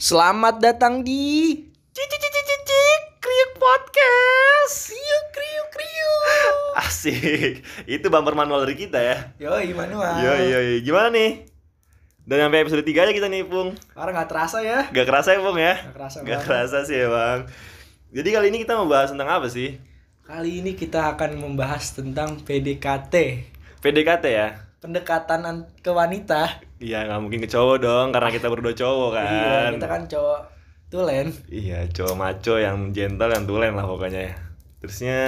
Selamat datang di Cici Cici Cici Kriuk Podcast. Kriuk kriuk kriuk. Asik. Itu bumper manual dari kita ya. Yoi manual. Yo yo yo. Gimana nih? Dan sampai episode 3 aja kita nih, Pung. Karena nggak terasa ya. Gak kerasa ya, Pung ya? Nggak kerasa Gak banget. kerasa sih ya, Bang. Jadi kali ini kita mau bahas tentang apa sih? Kali ini kita akan membahas tentang PDKT. PDKT ya? Pendekatan an- ke wanita. Iya, nggak mungkin ke cowok dong, karena kita berdua cowok kan. Iya, kita kan cowok tulen. Iya, cowok maco yang gentle, yang tulen lah pokoknya ya. Terusnya,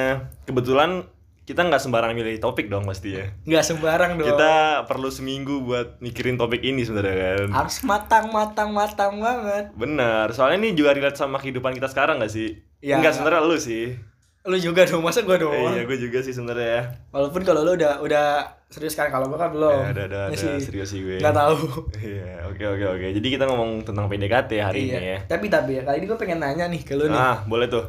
kebetulan kita nggak sembarang milih topik dong pasti ya. Nggak sembarang dong. Kita perlu seminggu buat mikirin topik ini sebenarnya kan. harus matang matang matang banget. Bener, soalnya ini juga relate sama kehidupan kita sekarang gak sih? Iya. Enggak, sebenarnya lu sih. Lu juga dong, masa gua doang? Eh, iya, gue juga sih sebenarnya ya. Walaupun kalau lu udah udah serius kan kalau gua kan belum. Ya, ada, ada, Ya ada, sih. serius sih gue. Nggak tahu. Iya, oke, oke, oke. Jadi kita ngomong tentang PDKT hari iya. ini ya. Tapi tapi ya kali ini gue pengen nanya nih ke lu nih. Ah, boleh tuh.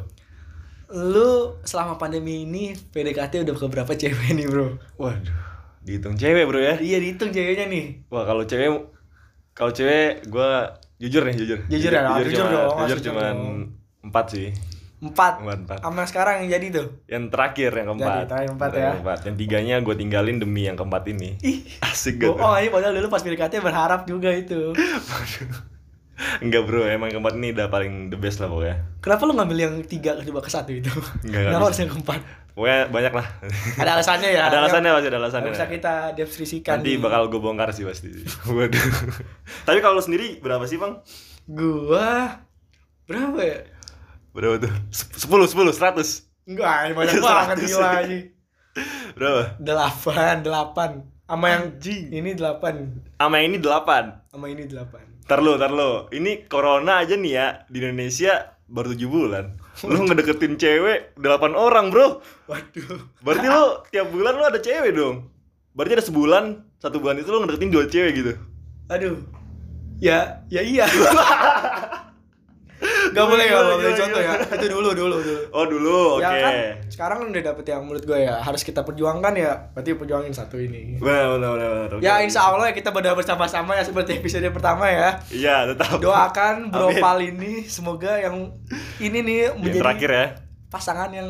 Lu selama pandemi ini PDKT udah ke berapa cewek nih bro? Waduh, dihitung cewek bro ya. Iya dihitung ceweknya nih. Wah, kalau cewek, kalau cewek, gue jujur nih, jujur. Jujur ya, jujur cuma- dong, Jujur maksudnya cuman dong. empat sih. Empat. Empat, empat. Sama sekarang yang jadi tuh. Yang terakhir, yang keempat. Jadi, terakhir empat Terakhir ya. keempat. Yang tiganya gue tinggalin demi yang keempat ini. Ih. Asik tuh? Oh, ini padahal dulu pas PDKT berharap juga itu. Enggak bro, emang keempat ini udah paling the best lah pokoknya. Kenapa lu ngambil yang tiga kedua ke satu itu? Nggak, nggak Kenapa harus yang keempat? Pokoknya banyak lah. Ada alasannya ya. ada alasannya pasti ada alasannya. bisa kita deskripsikan. Nanti nih. bakal gue bongkar sih pasti. Waduh. Tapi kalau lu sendiri berapa sih bang? Gua berapa ya? Berapa tuh? Sepuluh, sepuluh, seratus. Enggak, banyak banget gila ini. Berapa? Delapan, delapan. Sama yang Anjing. ini delapan. Sama ini delapan. Sama ini delapan. Ntar lu, ntar lu. Ini corona aja nih ya di Indonesia baru tujuh bulan. Lu ngedeketin cewek delapan orang bro. Waduh. Berarti lu tiap bulan lu ada cewek dong. Berarti ada sebulan, satu bulan itu lu ngedeketin dua cewek gitu. Aduh. Ya, ya iya. Gak boleh, gak Gimana, boleh contoh ya. Itu dulu, dulu, dulu. Oh dulu, oke. Ya kan, sekarang kan udah dapet yang menurut gue ya harus kita perjuangkan ya. Berarti perjuangin satu ini. Benar, benar, benar. Ya Oke. insya Allah ya kita berdoa bersama-sama ya seperti episode pertama ya. Iya, tetap. Doakan Bro Amin. Pal ini semoga yang ini nih Yang menjadi terakhir ya. pasangan yang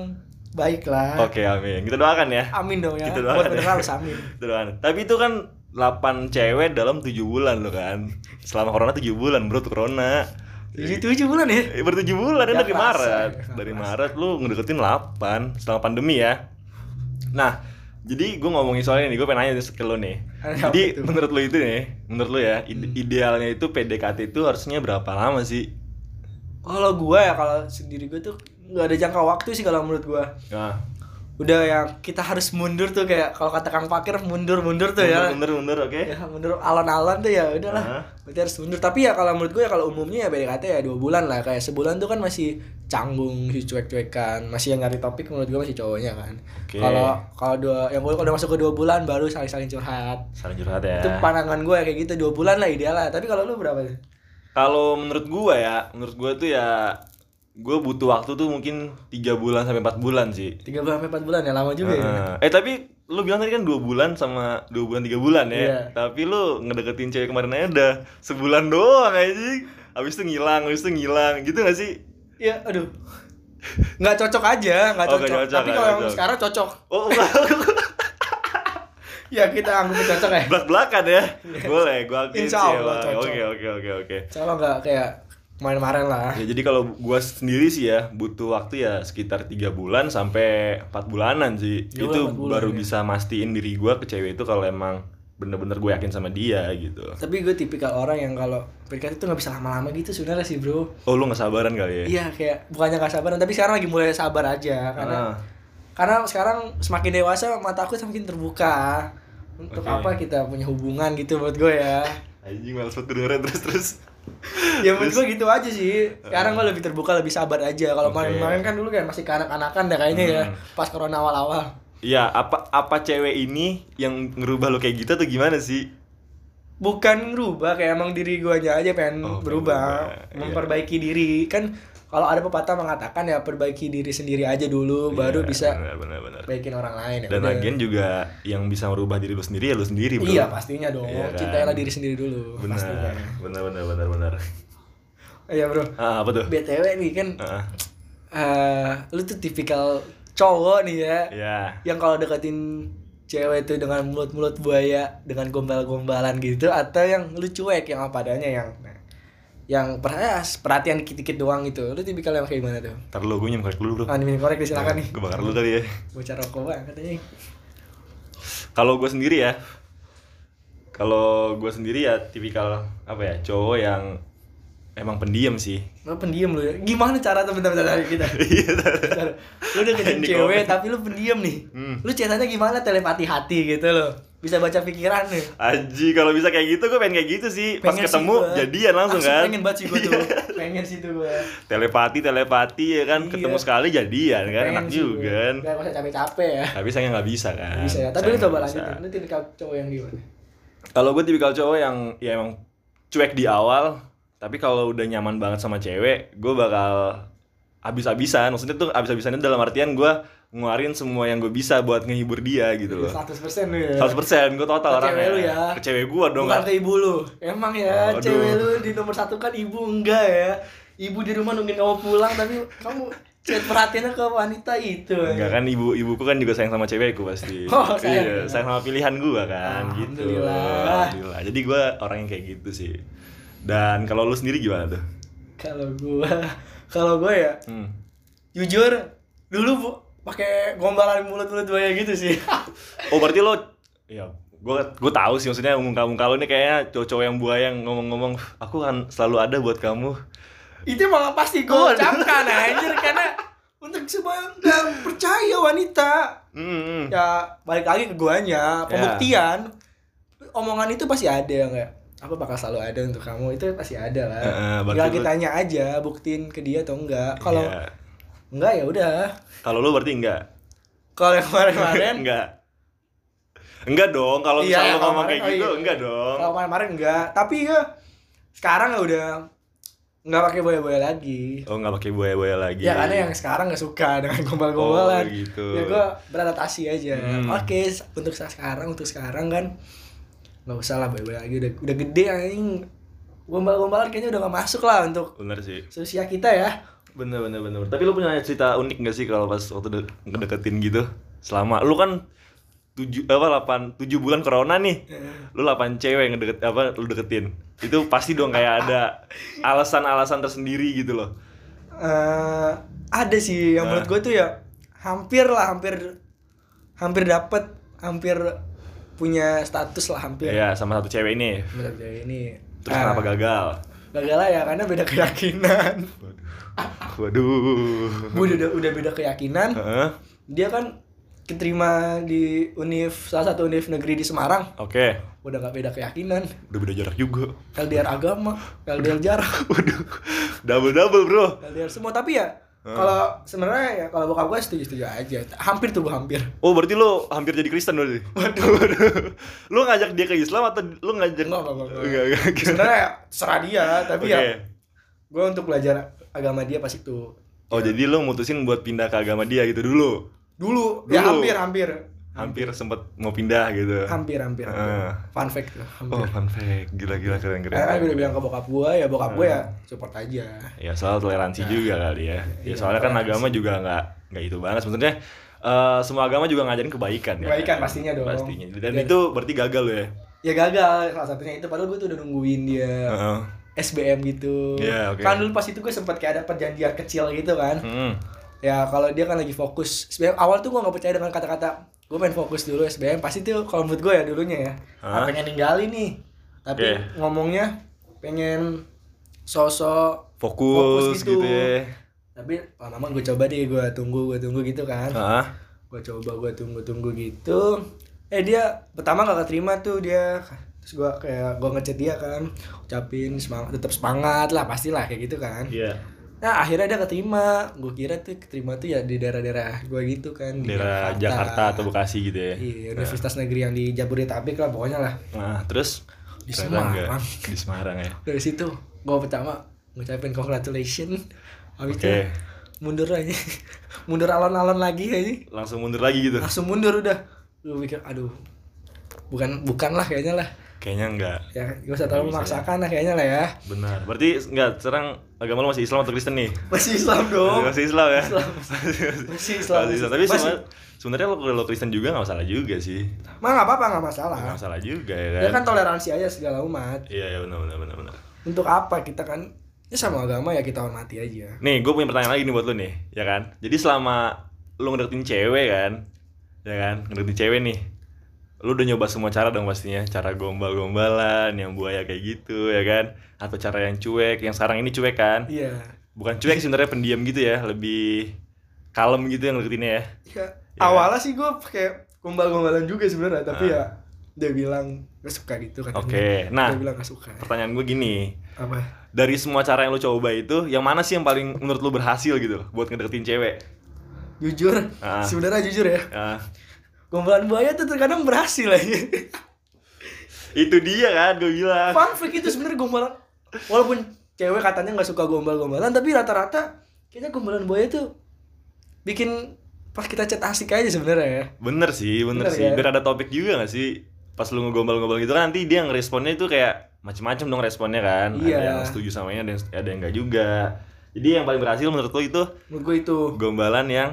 baik lah. Oke, amin. Kita doakan ya. Amin dong ya. Kita Buat doakan pendengar ya. harus amin. Kita doakan. Tapi itu kan 8 cewek dalam 7 bulan loh kan. Selama corona 7 bulan, Bro, tuh corona. Jadi tujuh bulan ya. Eh, baru 7 bulan kan Nggak dari kerasa, Maret. Dari. Maret lu ngedeketin 8 selama pandemi ya. Nah, jadi gue ngomongin soal ini, gue pengen nanya ke lu nih. Jadi menurut lu itu nih, menurut lu ya, ide- idealnya itu PDKT itu harusnya berapa lama sih? Kalau gua ya kalau sendiri gua tuh nggak ada jangka waktu sih kalau menurut gua. Nah, Udah yang kita harus mundur tuh kayak kalau kata Kang Fakir mundur-mundur tuh ya. mundur, mundur, mundur, oke? Ya mundur alon-alon tuh ya udahlah. Hah? Berarti harus mundur. Tapi ya kalau menurut gue ya kalau umumnya ya PDKT ya dua bulan lah. Kayak sebulan tuh kan masih canggung, masih cuek-cuekan, masih yang nyari topik menurut gue masih cowoknya kan. Kalau kalau dua yang kalau udah masuk ke dua bulan baru saling-saling curhat. Saling curhat ya. Itu pandangan gue kayak gitu dua bulan lah ideal lah. Tapi kalau lu berapa sih? Kalau menurut gua ya, menurut gua tuh ya gua butuh waktu tuh mungkin tiga bulan sampai 4 bulan sih. Tiga bulan sampai empat bulan ya lama juga ya. Heeh. Eh tapi lu bilang tadi kan dua bulan sama dua bulan tiga bulan ya. Iya. Tapi lu ngedeketin cewek kemarin aja udah sebulan doang aja. Abis itu ngilang, abis itu ngilang, gitu gak sih? Iya, aduh. Nggak cocok aja, nggak Oh, cocok. nggak cocok, Tapi kalau yang sekarang cocok. Oh, Ya kita anggap cocok ya. belak belakan ya. Boleh, gua akuin Insya sih Allah cocok. Oke, oke, oke, oke. Kalau nggak kayak kemarin-kemarin lah. Ya, jadi kalau gua sendiri sih ya butuh waktu ya sekitar tiga bulan sampai empat bulanan sih. Tiga itu bulan, baru ya. bisa mastiin diri gua ke cewek itu kalau emang bener-bener gue yakin sama dia gitu. Tapi gue tipikal orang yang kalau PDKT itu nggak bisa lama-lama gitu sebenarnya sih bro. Oh lu nggak sabaran kali ya? Iya kayak bukannya nggak sabaran tapi sekarang lagi mulai sabar aja karena Ah. karena sekarang semakin dewasa mata aku semakin terbuka untuk Oke. apa kita punya hubungan gitu buat gue ya. Anjing males banget dengerin terus terus. Ya menurut gue gitu aja sih. Sekarang gue lebih terbuka lebih sabar aja. Kalau Oke. kemarin-kemarin kan dulu kayak masih kanak-kanakan deh kayaknya ya Hmm. pas corona awal-awal. Iya, apa apa cewek ini yang ngerubah lo kayak gitu atau gimana sih? bukan ngerubah kayak emang diri gua aja aja pengen Oh, berubah berubah, iya. memperbaiki diri kan kalau ada pepatah mengatakan ya perbaiki diri sendiri aja dulu baru Iya, bisa benar. baikin orang lain ya Dan lagian juga yang bisa merubah diri lu sendiri ya lu sendiri, Bro. iya pastinya dong Iya kan? cintailah diri sendiri dulu Benar. pastinya Benar benar benar benar. Iya bro. Ah, apa tuh? BTW nih kan Ah, eh lu tuh tipikal cowok nih ya. ya. Yang kalau deketin cewek itu dengan mulut-mulut buaya, dengan gombal-gombalan gitu atau yang lu cuek yang apa adanya yang nah, yang perhatian perhatian dikit-dikit doang gitu. Lu tipikal yang kayak gimana tuh? Ntar lu gue korek dulu bro. Ah, ini korek silakan nih. Gue bakar dulu kali ya. Bocah rokok banget ini. Kalau gue sendiri ya, kalau gue sendiri ya tipikal apa ya cowok yang emang pendiam sih. Lu pendiam lu ya. Gimana cara tuh bentar-bentar dari kita? Iya. Bentar. lu deketin Ini cewek tapi lu pendiam nih. Hmm. Lu ceritanya gimana telepati hati gitu loh. Bisa baca pikiran nih. Aji kalau bisa kayak gitu gue pengen kayak gitu sih. Pas Pengen sih ketemu gua. jadian langsung kan. Pengen banget sih gua tuh. pengen sih tuh gua. Telepati telepati ya kan Iya. ketemu sekali jadian kan Pengen enak sih juga kan. Gak usah capek-capek ya. Tapi saya nggak bisa kan. Bisa ya. Tapi lu coba lanjutin. Lu tipikal cowok yang gimana? Kalau gue tipikal cowok yang ya emang cuek di awal, tapi kalau udah nyaman banget sama cewek, gue bakal abis-abisan. Maksudnya tuh abis-abisannya dalam artian gue ngeluarin semua yang gue bisa buat ngehibur dia gitu loh. 100% lu ya. 100% gue total orangnya. cewek lu ya. Ke cewek gue dong. Bukan ke ibu lu. Emang ya, Aduh. cewek lu di nomor satu kan ibu enggak ya. Ibu di rumah nungguin kamu pulang tapi kamu chat perhatiannya ke wanita itu. ya. Enggak kan ibu ibuku kan juga sayang sama cewekku pasti. Oh, sayang. Iya, sayang sama pilihan gua kan gitu. Alhamdulillah. Jadi gua orang yang kayak gitu sih. Dan kalau lu sendiri gimana tuh? Kalau gua kalau gua ya Hmm. jujur dulu bu pakai gombalan mulut-mulut buaya gitu sih. Oh, berarti lo ya gua gua tahu sih maksudnya muka-muka lu nih kayaknya cowok-cowok yang buaya yang ngomong-ngomong aku kan selalu ada buat kamu. itu malah pasti gue ucapkan anjir karena untuk semua yang nggak percaya wanita Hmm. ya balik lagi ke guanya pembuktian omongan itu pasti ada ya nggak aku bakal selalu ada untuk kamu itu pasti ada lah berarti tinggal kita tanya aja buktiin ke dia atau enggak kalau Iya. Enggak ya udah Kalau lu berarti enggak? kalau yang kemarin-kemarin enggak. Enggak dong, kalau Iya, misalnya lu kalau ngomong kayak oh gitu, iya. enggak dong. kalau kemarin-kemarin enggak tapi ya sekarang ya udah nggak pakai boya-boya lagi Oh, enggak pakai buaya-buaya lagi. Ya karena yang sekarang gak suka dengan gombal-gombalan. Oh, gitu. Ya gue beradaptasi aja. Hmm. Oke, untuk sekarang untuk sekarang kan nggak usah lah boy lagi udah udah gede anjing. Gombal-gombalan kayaknya udah gak masuk lah untuk Bener sih. usia kita ya. Bener bener bener. Tapi lu punya cerita unik gak sih kalau pas waktu de- ngedeketin gitu? Selama lu kan tujuh apa delapan tujuh bulan corona nih, lu delapan cewek yang ngedeket apa lu deketin. Itu pasti dong kayak ada alasan-alasan tersendiri gitu loh. Eh, ada sih yang Nah. menurut gue tuh ya hampir lah hampir hampir dapet hampir punya status lah hampir. Iya sama satu cewek ini. Menurut gue ini. Terus Ah, kenapa gagal? Gagal lah ya karena beda keyakinan. Waduh. udah udah udah beda keyakinan. Heeh. dia kan keterima di univ salah satu univ negeri di Semarang Oke. udah gak beda keyakinan Udah beda jarak juga. LDR agama LDR jarak Waduh. Double double, Bro. LDR semua tapi ya kalau sebenarnya ya kalau bokap gue setuju setuju aja hampir tuh hampir Oh, berarti lu hampir jadi Kristen berarti? Waduh. lu ngajak dia ke Islam atau lu ngajak Enggak, enggak, enggak. Enggak, enggak, sebenarnya ya terserah dia tapi Oke. ya gue untuk belajar agama dia pas itu Oh, jadi lu mutusin buat pindah ke agama dia gitu dulu. dulu, ya Dulu. hampir hampir Hampir sempet mau pindah gitu. hampir hampir, hampir. Ah. fun fact tuh hampir Oh, fun fact. Gila gila keren keren. Karena kan gue udah bilang ke bokap gue ya bokap gue ya support aja Ya soal toleransi juga kali ya. Ya Iya, soalnya kan toleransi. agama juga nggak nggak itu banget. Sebenarnya eh, semua agama juga ngajarin kebaikan ya. Kebaikan pastinya dong. Pastinya. Dan Dan- itu berarti gagal lo ya. ya gagal salah satunya itu padahal gue tuh udah nungguin dia Heeh. SBM gitu Iya, oke. kan dulu pas itu gue sempat kayak ada perjanjian kecil gitu kan Hmm. ya kalau dia kan lagi fokus awal tuh gue nggak percaya dengan kata-kata gue pengen fokus dulu SBM pasti tuh kalau menurut gue ya dulunya ya ah, pengen ninggalin nih tapi Oke. ngomongnya pengen sosok Fokus, gitu. ya. tapi lama-lama gue coba deh gue tunggu gue tunggu gitu kan Heeh. gue coba gue tunggu tunggu gitu eh dia pertama gak keterima tuh dia terus gue kayak gue ngechat dia kan ucapin semangat tetap semangat lah pastilah kayak gitu kan Iya. Nah akhirnya dia keterima gue kira tuh keterima tuh ya di daerah-daerah gue gitu kan di Daerah Jakarta atau Bekasi gitu ya. iya universitas negeri yang di Jabodetabek lah pokoknya lah Nah, terus Di ternyata enggak. Semarang. Di Semarang ya. dari situ gue pertama ngucapin congratulations habis Oke. itu mundur aja mundur alon-alon lagi aja Langsung mundur lagi gitu. langsung mundur udah gue mikir aduh bukan bukan lah kayaknya lah Kayaknya enggak. Ya, gak usah terlalu memaksakan lah kayaknya lah ya. Benar. Berarti enggak sekarang agama lu masih Islam atau Kristen nih? Masih Islam dong. Masih Islam ya? Islam. Masih Islam. Masih Islam. Tapi Masih. sebenarnya lo kalau lo Kristen juga nggak masalah juga sih. Mah nggak apa-apa nggak masalah. Nggak masalah juga ya Ya kan? kan toleransi aja segala umat. Iya ya benar benar benar benar. Untuk apa kita kan ya sama agama ya kita hormati aja. Nih, gue punya pertanyaan lagi nih buat lu nih, ya kan? Jadi selama lu ngedeketin cewek kan, ya kan? Ngedeketin cewek nih, lu udah nyoba semua cara dong pastinya, cara gombal-gombalan, yang buaya kayak gitu, ya kan? Atau cara yang cuek, yang sekarang ini cuek kan? Iya. Bukan cuek sebenarnya pendiam gitu ya, lebih kalem gitu yang ngedeketinnya ya. Ya, Ya. awalnya sih gue pakai gombal-gombalan juga sebenarnya, tapi ya dia bilang gak suka gitu. Ah. Oke, nah. dia bilang gak suka. Pertanyaan gue gini, Apa? dari semua cara yang lu coba itu, yang mana sih yang paling menurut lu berhasil gitu buat ngedeketin cewek? Jujur, Ah. sebenarnya jujur ya, Ya, gombalan buaya tuh terkadang berhasil aja. itu dia kan, gue bilang. Fun fact itu sebenarnya gombalan, walaupun cewek katanya nggak suka gombal-gombalan, tapi rata-rata kayaknya gombalan buaya tuh bikin pas kita chat asik aja sebenarnya ya. Bener sih, bener, Bener sih. ya? Biar ada topik juga gak sih? Pas lu ngegombal-gombal gitu kan nanti dia ngeresponnya itu kayak macem-macem dong responnya kan. Iya. Ada yang setuju sama ini, ada yang, ada yang enggak juga. Jadi yang paling berhasil menurut lu itu Menurut gue itu. gombalan yang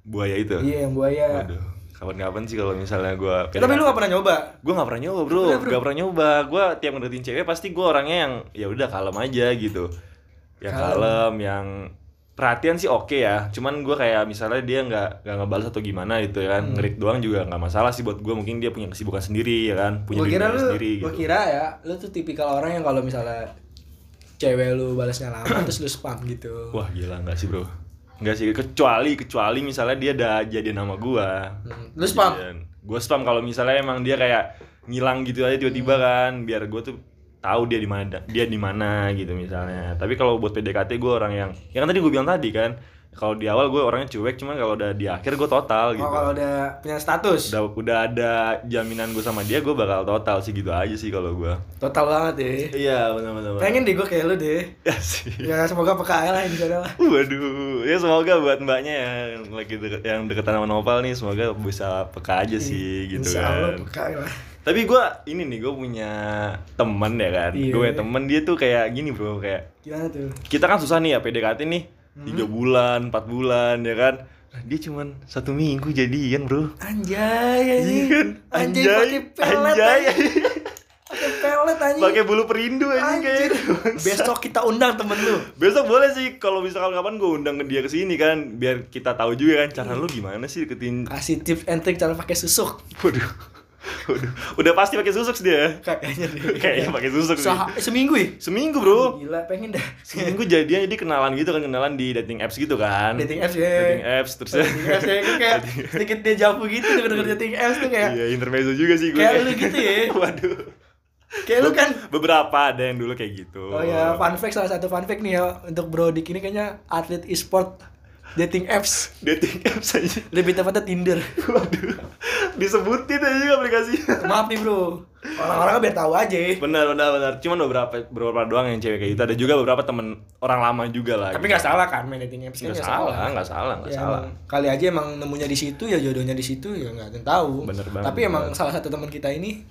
buaya itu. Iya yang buaya. Waduh, kapan-kapan sih kalau misalnya gua Tapi lu gak pernah nyoba? Gue gak pernah nyoba bro, Pernah, bro? gak pernah nyoba Gue tiap ngedeketin cewek pasti gue orangnya yang ya udah kalem aja gitu Yang Kalem. kalem, yang perhatian sih oke ya Cuman gue kayak misalnya dia nggak nggak ngebalas atau gimana gitu ya kan Hmm. Ngerit doang juga nggak masalah sih buat gue Mungkin dia punya kesibukan sendiri ya kan Punya Gue kira lu, sendiri gue gitu kira ya, lu tuh tipikal orang yang kalau misalnya cewek lu balasnya lama terus lu spam gitu. Wah gila nggak sih bro Nggak sih, kecuali kecuali misalnya dia udah jadi nama gue Hmm, Lu spam? Gue spam kalau misalnya emang dia kayak ngilang gitu aja tiba-tiba Hmm. kan, biar gue tuh tahu dia di mana dia di mana gitu misalnya. Tapi kalau buat PDKT gue orang yang yang tadi gue bilang tadi kan, kalau di awal gue orangnya cuek, cuman kalau udah di akhir gue total gitu. Oh, kalau udah punya status. Udah udah ada jaminan gue sama dia, gue bakal total sih gitu aja sih kalau gue. Total banget deh. Iya benar-benar. Pengen deh gue kayak lu deh. Ya sih. Ya semoga PKL lah sana lah. Waduh, ya semoga buat mbaknya yang lagi deket, yang deketan sama Noval nih semoga bisa peka aja sih gitu Insya Allah kan. PKL lah. Tapi gua ini nih gue punya temen ya kan. Iya. Gue temen dia tuh kayak gini bro kayak Gimana tuh? kita kan susah nih ya PDKT nih Hmm. tiga bulan, empat bulan ya kan. Nah, dia cuman satu minggu jadian bro. Anjay Iya anjing. kan? Anjay Anjay, pelet anjay. anjing. Pakai pelet anjing. Pakai bulu perindu anjing Anjir. kayak. Besok kita undang temen lu. Besok boleh sih kalau misalkan kapan gue undang dia ke sini kan biar kita tahu juga kan cara lu gimana sih deketin Kasih tips and trick cara pakai susuk. Waduh. Waduh. Udah pasti pakai susuk sih dia. Kayaknya deh. Kayaknya pakai susuk eh, seminggu ya? Seminggu, Bro. Gila, pengen dah. Seminggu jadian jadi kenalan gitu kan, kenalan di dating apps gitu kan. Dating apps ya. Dating apps terus Dating apps ya, kayak sedikit dia jauh gitu denger-denger dating apps tuh kayak Iya, intermezzo juga sih gue. Kayak lu gitu ya. Waduh. kayak lu kan Beberapa ada yang dulu kayak gitu. Oh ya, fun fact salah satu fun fact nih ya untuk Brodik ini kayaknya atlet e-sport dating apps. Dating apps aja. Lebih tepatnya Tinder. Waduh. Disebutin aja aplikasi. Maaf nih, Bro. Orang-orang kan biar tahu aja. benar, benar, benar. Cuman beberapa beberapa doang yang cewek kayak gitu. Ada juga beberapa temen orang lama juga lah. Tapi nggak salah kan main dating apps kan Nggak salah, nggak salah, nggak Ya, salah. kali aja emang nemunya di situ ya jodohnya di situ ya nggak tahu. Bener banget, Tapi emang bener. salah satu teman kita ini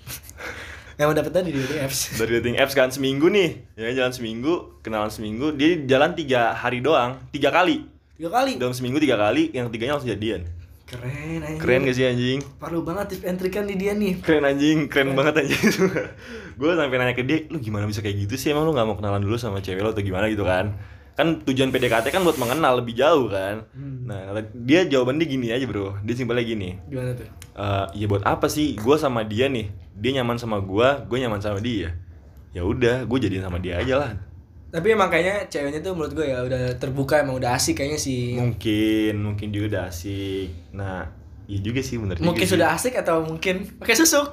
yang mendapatkan di dating apps. dari dating apps kan seminggu nih ya jalan seminggu kenalan seminggu dia jalan tiga hari doang tiga kali Tiga kali. dalam seminggu tiga kali yang tiganya langsung jadian. Keren anjing. keren gak sih anjing? Parah banget tips and trick kan di dia nih. keren anjing. Keren banget anjing. Gue sampai nanya ke dia lu gimana bisa kayak gitu sih? Emang lu nggak mau kenalan dulu sama cewek lo atau gimana? Gitu kan. Kan tujuan PDKT kan buat mengenal lebih jauh kan. Hmm. nah dia jawaban dia gini aja bro. Dia simpelnya gini. Gimana tuh? Eh, ya buat apa sih? Gue sama dia nih. Dia nyaman sama gue gue nyaman sama dia. Ya udah gue jadiin sama dia aja lah Tapi emang kayaknya ceweknya tuh menurut gue ya udah terbuka emang udah asik kayaknya sih. mungkin mungkin juga udah asik nah iya juga sih bener Mungkin juga sih. sudah asik atau mungkin pakai susuk.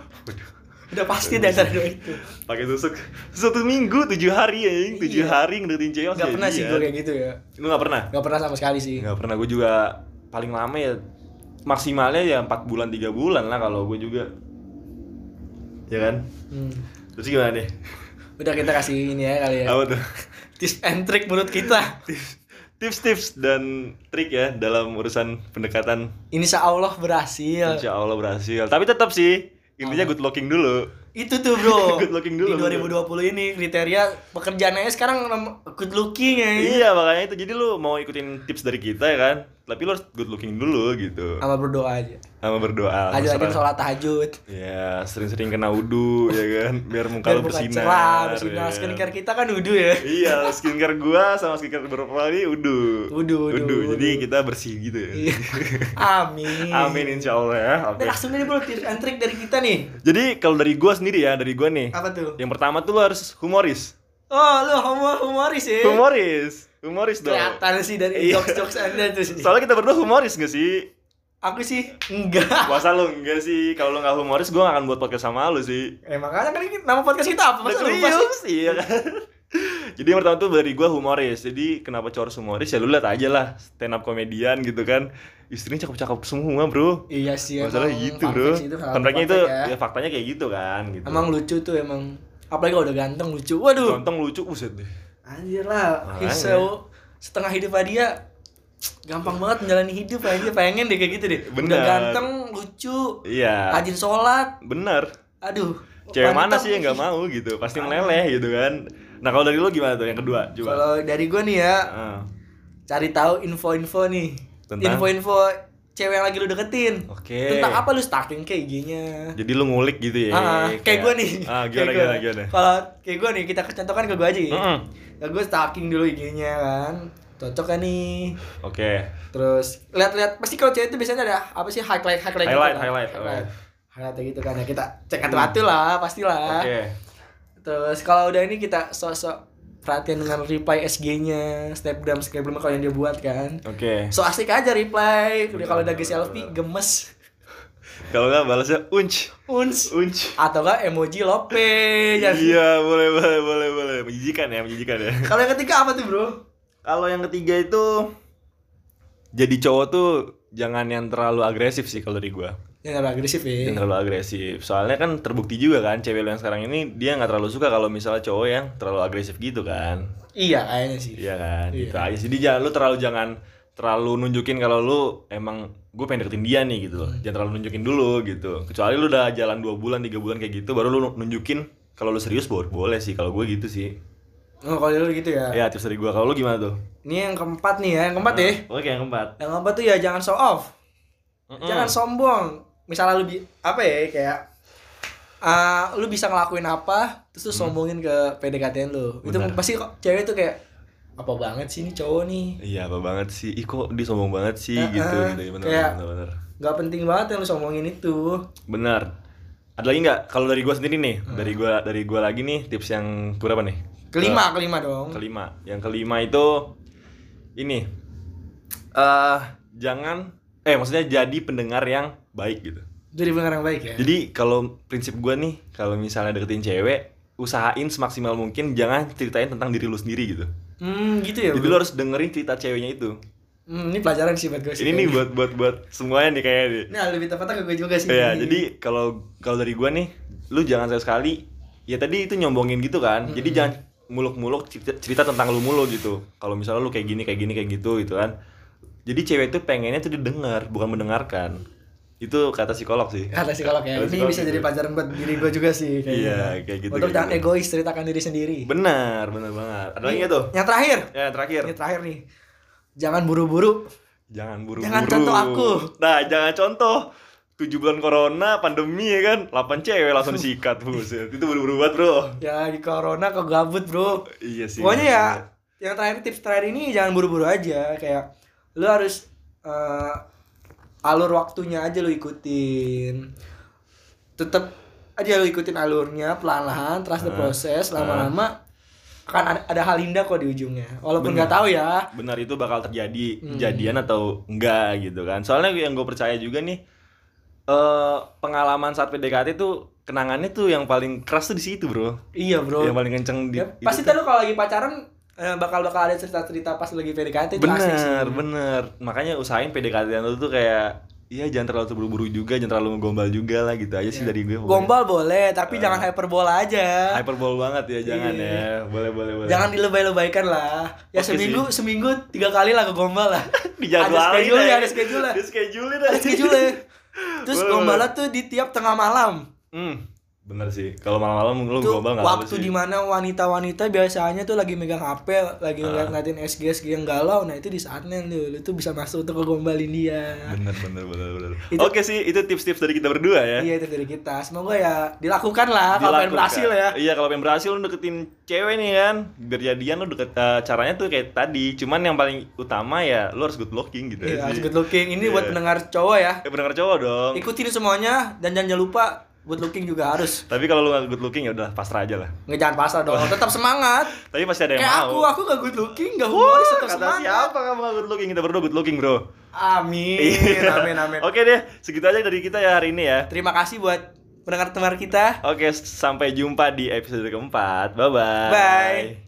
Udah pasti di antara dua itu. pakai tusuk satu minggu tujuh hari ya tujuh Iya. hari ngedeketin cewek Gak pernah sih gue kayak gitu ya. lu nggak pernah Gak pernah sama sekali sih. nggak pernah gue juga paling lama ya maksimalnya ya empat bulan tiga bulan lah kalau gue juga ya kan Hmm. terus gimana nih Udah kita kasih ini ya kali ya. apa tuh Tips and trick menurut kita. tips-tips dan trik ya dalam urusan pendekatan. Insya Allah berhasil. Insya Allah berhasil. Tapi tetap sih intinya good looking dulu. Itu tuh bro. Good looking dulu, di 2020 ini kriteria pekerjaannya sekarang good looking ya. Iya makanya itu. Jadi lu mau ikutin tips dari kita ya kan Tapi lu harus good looking dulu gitu. Sama berdoa aja. Sama berdoa aja aja sholat. tahajud. Ya sering-sering kena wudhu ya kan? Biar muka biar bukan bersinar cerah bersinar. ya kan? skincare kita kan udu ya. Iya skincare gua sama skincare beberapa kali wudhu Wudhu, wudhu, Wudhu, jadi wudhu. kita bersih gitu ya. Iya. amin. Amin insya Allah ya. Oke. Nah, langsung nih bro tips and trick dari kita nih. Jadi kalau dari gua sendiri ya, dari gua nih. Apa tuh? Yang pertama tuh lu harus humoris. Oh lu humor humoris ya? Humoris Humoris dong kelihatan sih dari Iya. jokes jokes anda tuh sih Soalnya kita berdua humoris gak sih? aku sih enggak Masa lu enggak sih? Kalau lu gak humoris, gua gak akan buat podcast sama lu sih eh makanya kan ini nama podcast kita apa masa lupa sih? Iya kan? Jadi yang pertama tuh dari gua humoris Jadi kenapa cowok humoris? Ya lu lihat aja lah Stand up komedian gitu kan Istrinya cakep-cakep semua bro iya sih Masalah gitu bro Kontraknya itu fact ya. faktanya kayak gitu kan gitu. emang lucu tuh emang apalagi kalau udah ganteng lucu waduh Ganteng lucu buset deh anjir lah so, setengah hidup dia gampang banget menjalani hidup aja pengen deh kayak gitu deh. Udah Benar. ganteng lucu Iya. rajin sholat. Bener. Aduh Cewek mana sih yang nih. gak mau gitu? Pasti meleleh gitu kan. Nah kalau dari lu gimana tuh? Yang kedua? Coba. Kalau dari gue nih ya Ah, cari tahu info-info nih. Tentang? info-info cewek yang lagi lu deketin. Oke. tentang apa lu stalking kayak IG-nya Jadi lu ngulik gitu ya Ah, kayak gue nih. Ah Kayak gimana gua. gimana gimana? Kalau kayak gue nih kita contohkan ke gue aja ya. Mm-mm. ya gue stalking dulu IG-nya kan. Cocok kan nih? Oke. Terus lihat-lihat pasti kalau cewek itu biasanya ada apa sih highlight highlight Highlight, gitu kan. highlight, highlight. highlight. highlight gitu kan ya kita cek atu-atu lah pastilah. Oke. Terus kalau udah ini kita sok-sok perhatian dengan reply SG-nya snapgram snapgram kalau yang dia buat kan. Oke. So asik aja reply. Udah kalau udah selfie gemes. Kalau nggak balasnya unch. Uns Unch. Atau enggak emoji lope ya. Iya boleh boleh boleh boleh. Menjijikan ya menjijikan ya. Kalau yang ketiga apa tuh bro? Kalau yang ketiga itu Jadi cowok tuh Jangan yang terlalu agresif sih kalau dari gua yang nggak agresif ya Jangan terlalu agresif Soalnya kan terbukti juga kan Cewek lu yang sekarang ini Dia nggak terlalu suka kalau misalnya cowok yang terlalu agresif gitu kan iya kayaknya sih Iya kan, Iya. gitu aja. Jadi jangan lu terlalu jangan terlalu nunjukin kalau lu emang gue pengen deketin dia nih gitu loh. Jangan terlalu nunjukin dulu gitu. Kecuali lu udah jalan dua bulan, tiga bulan kayak gitu, baru lu nunjukin kalau lu serius boleh, boleh sih. Kalau gue gitu sih. oh kalau lu gitu ya Ya tips dari gue. Kalau lu gimana tuh? ini yang keempat nih ya yang keempat ya Oke yang keempat. yang keempat tuh ya jangan show off Mm-mm. jangan sombong misalnya lu bi- apa ya kayak ah, lu bisa ngelakuin apa terus lu sombongin ke PDKT lu itu Benar. pasti kok cewek tuh kayak apa banget sih ini cowok nih Iya apa banget sih? Ih kok dia sombong banget sih Heeh, gitu. gitu. Bener, kayak- bener, bener. nggak penting banget yang lu sombongin itu Bener. Ada lagi nggak? Kalau dari gue sendiri nih, dari gue dari gua lagi nih tips yang berapa nih? kelima kelima dong kelima yang kelima itu ini eh jangan eh maksudnya jadi pendengar yang baik gitu jadi pendengar yang baik ya jadi kalau prinsip gua nih kalau misalnya deketin cewek usahain semaksimal mungkin jangan ceritain tentang diri lu sendiri gitu hmm gitu ya jadi bro? lu harus dengerin cerita ceweknya itu Hmm, ini pelajaran sih buat gue sih ini nih buat buat buat semuanya nih kayaknya nih Nah, lebih tepatnya ke gue juga sih. Iya, jadi kalau kalau dari gua nih, lu jangan sekali sekali ya tadi itu nyombongin gitu kan. Jadi jangan muluk-muluk cerita, cerita tentang lu mulu gitu. Kalau misalnya lu kayak gini kayak gini kayak gitu gitu kan. Jadi cewek itu pengennya tuh didengar, bukan mendengarkan. Itu kata psikolog sih. kata psikolog ya. Kata Ini psikolog bisa gitu. jadi pelajaran buat diri gue juga sih kayaknya. Iya, kayak gitu, Untuk kayak jangan gitu. egois, ceritakan diri sendiri. Benar, benar banget. Ada lagi tuh? Yang terakhir. Ya, yang terakhir. Ini terakhir nih. Jangan buru-buru. Jangan buru-buru. Jangan contoh aku. Nah, jangan contoh. 7 bulan corona, pandemi ya kan. 8 cewek langsung disikat, buset. Itu buru-buru banget, Bro. Ya di corona kok gabut, Bro. Iya sih. Pokoknya ya yang terakhir tips terakhir ini jangan buru-buru aja kayak lu harus eh, alur waktunya aja lu ikutin. Tetap aja lu ikutin alurnya pelan-pelan, trust the Ah. process, Ah. lama-lama akan ada, ada hal indah kok di ujungnya. Walaupun nggak tahu ya. benar itu bakal terjadi Hmm. kejadian atau enggak gitu kan soalnya yang gue percaya juga nih eh pengalaman saat PDKT tuh kenangannya tuh yang paling keras tuh di situ bro Iya, Bro. yang paling kenceng di Ya, pasti tuh. kalau lagi pacaran eh, bakal bakal ada cerita-cerita pas lagi PDKT itu asik sih. bener bener makanya usahain PDKT lu tuh kayak Iya jangan terlalu terburu-buru juga, jangan terlalu gombal juga lah gitu aja sih dari gue. pokoknya. Gombal boleh, tapi jangan hyperbola aja. Hyperbol banget ya, jangan Iya. ya. Boleh boleh boleh. Jangan dilebay-lebaykan lah. Ya seminggu seminggu tiga kali lah ke gombal lah. Ada schedule ya, ada schedule lah. Di schedule Ada schedule. Terus Boleh, gombalnya tuh di tiap tengah malam. Hmm. Bener sih. Kalau malam-malam lu nggak apa waktu sih. di mana wanita-wanita biasanya tuh lagi megang HP lagi Ah. ngeliat-ngeliatin SG SG yang galau nah itu di saatnya lu lu tuh bisa masuk untuk ngegombalin dia Bener bener bener bener. Itu- Oke sih, itu tips-tips dari kita berdua ya. iya itu dari kita semoga ya dilakukan lah kalau pengen berhasil ya Iya, kalau pengen berhasil lu deketin cewek nih kan. Biar jadian lu deket eh, caranya tuh kayak tadi. Cuman yang paling utama ya lu harus good looking gitu Iya, ya harus good looking. Ini Iya. buat pendengar cowok ya. Eh pendengar cowok dong. Ikutin semuanya dan jangan lupa good looking juga harus. Tapi kalau lu gak good looking ya udah pasrah aja lah. Nggak jangan pasrah dong. Tetap semangat. Tapi pasti ada yang Kayak mau. aku, aku gak good looking, gak humoris, tetap Kata semangat. siapa kamu gak good looking? Kita berdua good looking, Bro. Amin. Iya. Amin, amin. Oke deh, segitu aja dari kita ya hari ini ya. Terima kasih buat pendengar-pendengar kita. Oke, sampai jumpa di episode keempat. Bye-bye. Bye.